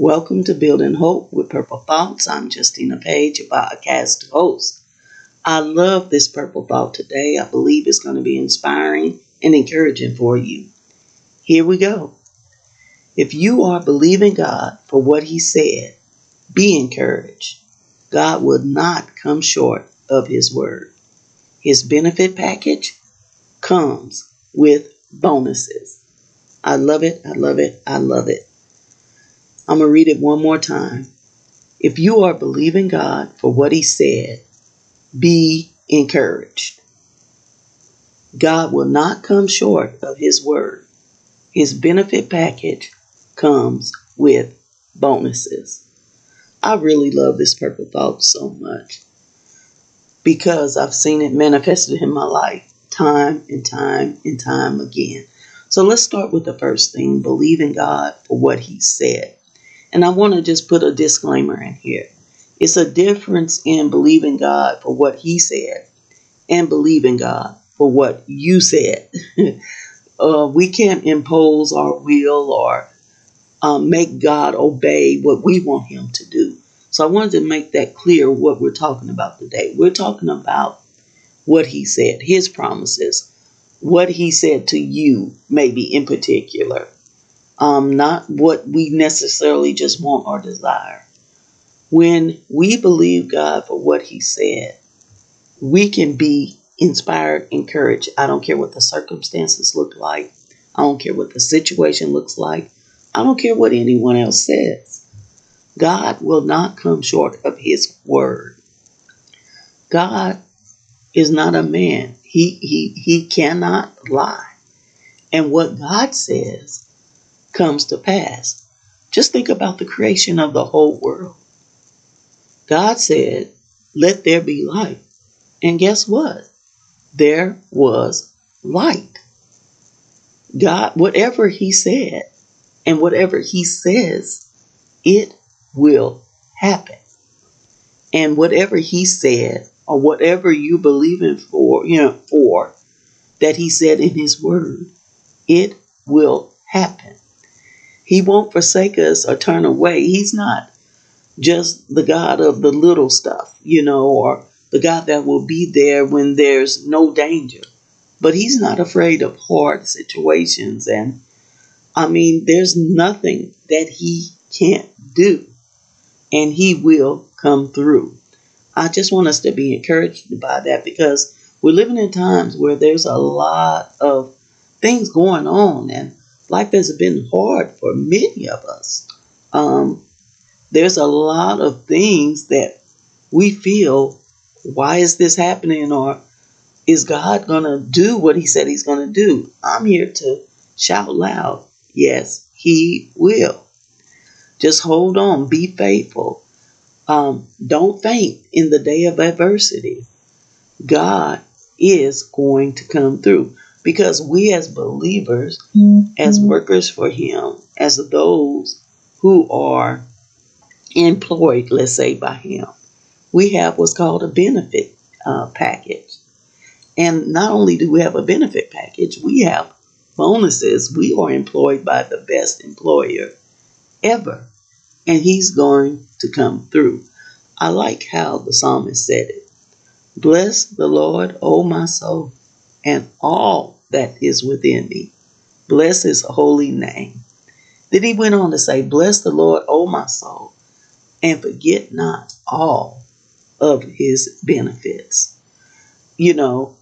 Welcome to Building Hope with Purple Thoughts. I'm Justina Page, your podcast host. I love this purple thought today. I believe it's going to be inspiring and encouraging for you. Here we go. If you are believing God for what He said, be encouraged. God will not come short of His word. His benefit package comes with bonuses. I love it. I love it. I love it. I'm going to read it one more time. If you are believing God for what He said, be encouraged. God will not come short of His word. His benefit package comes with bonuses. I really love this purple thought so much because I've seen it manifested in my life time and time and time again. So let's start with the first thing believing God for what He said. And I want to just put a disclaimer in here. It's a difference in believing God for what He said and believing God for what you said. uh, we can't impose our will or um, make God obey what we want Him to do. So I wanted to make that clear what we're talking about today. We're talking about what He said, His promises, what He said to you, maybe in particular um, not what we necessarily just want or desire. When we believe God for what He said, we can be inspired, encouraged. I don't care what the circumstances look like. I don't care what the situation looks like. I don't care what anyone else says. God will not come short of His word. God is not a man. He, he, he cannot lie. And what God says comes to pass. Just think about the creation of the whole world. God said, Let there be light. And guess what? There was light. God, whatever He said, and whatever He says, it will happen. And whatever He said, or whatever you believe in for, you know, for, that He said in His Word, it will happen. He won't forsake us or turn away. He's not just the God of the little stuff, you know, or the God that will be there when there's no danger. But He's not afraid of hard situations. And I mean, there's nothing that He can't do, and He will come through. I just want us to be encouraged by that because we're living in times where there's a lot of things going on and life has been hard for many of us. Um, there's a lot of things that we feel, why is this happening? Or is God going to do what He said He's going to do? I'm here to shout loud, yes, He will. Just hold on, be faithful. Um, don't faint in the day of adversity. God is going to come through because we as believers, mm-hmm. as workers for Him, as those who are employed, let's say, by Him, we have what's called a benefit uh, package. And not only do we have a benefit package, we have bonuses. We are employed by the best employer ever. And He's going to come through. I like how the psalmist said it Bless the Lord, O my soul, and all that is within me. Bless his holy name. Then he went on to say, Bless the Lord, O my soul, and forget not all of his benefits. You know,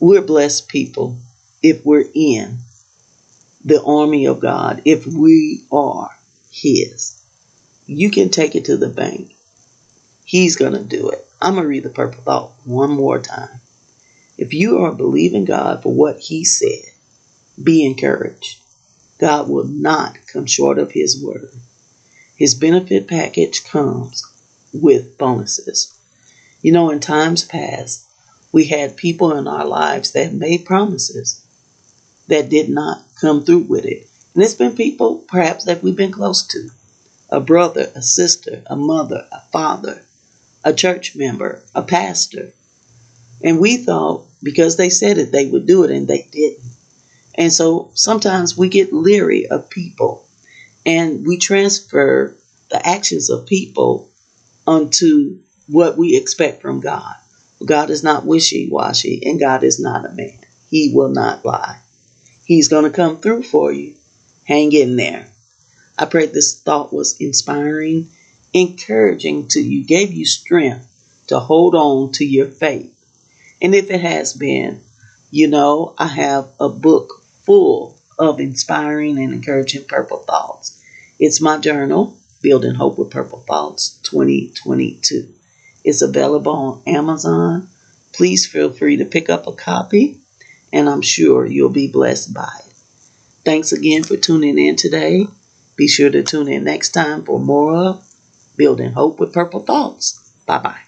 we're blessed people if we're in the army of God, if we are his. You can take it to the bank. He's going to do it. I'm going to read the purple thought one more time. If you are believing God for what He said, be encouraged. God will not come short of His word. His benefit package comes with bonuses. You know, in times past, we had people in our lives that made promises that did not come through with it. And it's been people perhaps that we've been close to a brother, a sister, a mother, a father, a church member, a pastor. And we thought because they said it, they would do it, and they didn't. And so sometimes we get leery of people and we transfer the actions of people onto what we expect from God. God is not wishy washy, and God is not a man. He will not lie. He's going to come through for you. Hang in there. I pray this thought was inspiring, encouraging to you, gave you strength to hold on to your faith. And if it has been, you know, I have a book full of inspiring and encouraging purple thoughts. It's my journal, Building Hope with Purple Thoughts 2022. It's available on Amazon. Please feel free to pick up a copy, and I'm sure you'll be blessed by it. Thanks again for tuning in today. Be sure to tune in next time for more of Building Hope with Purple Thoughts. Bye bye.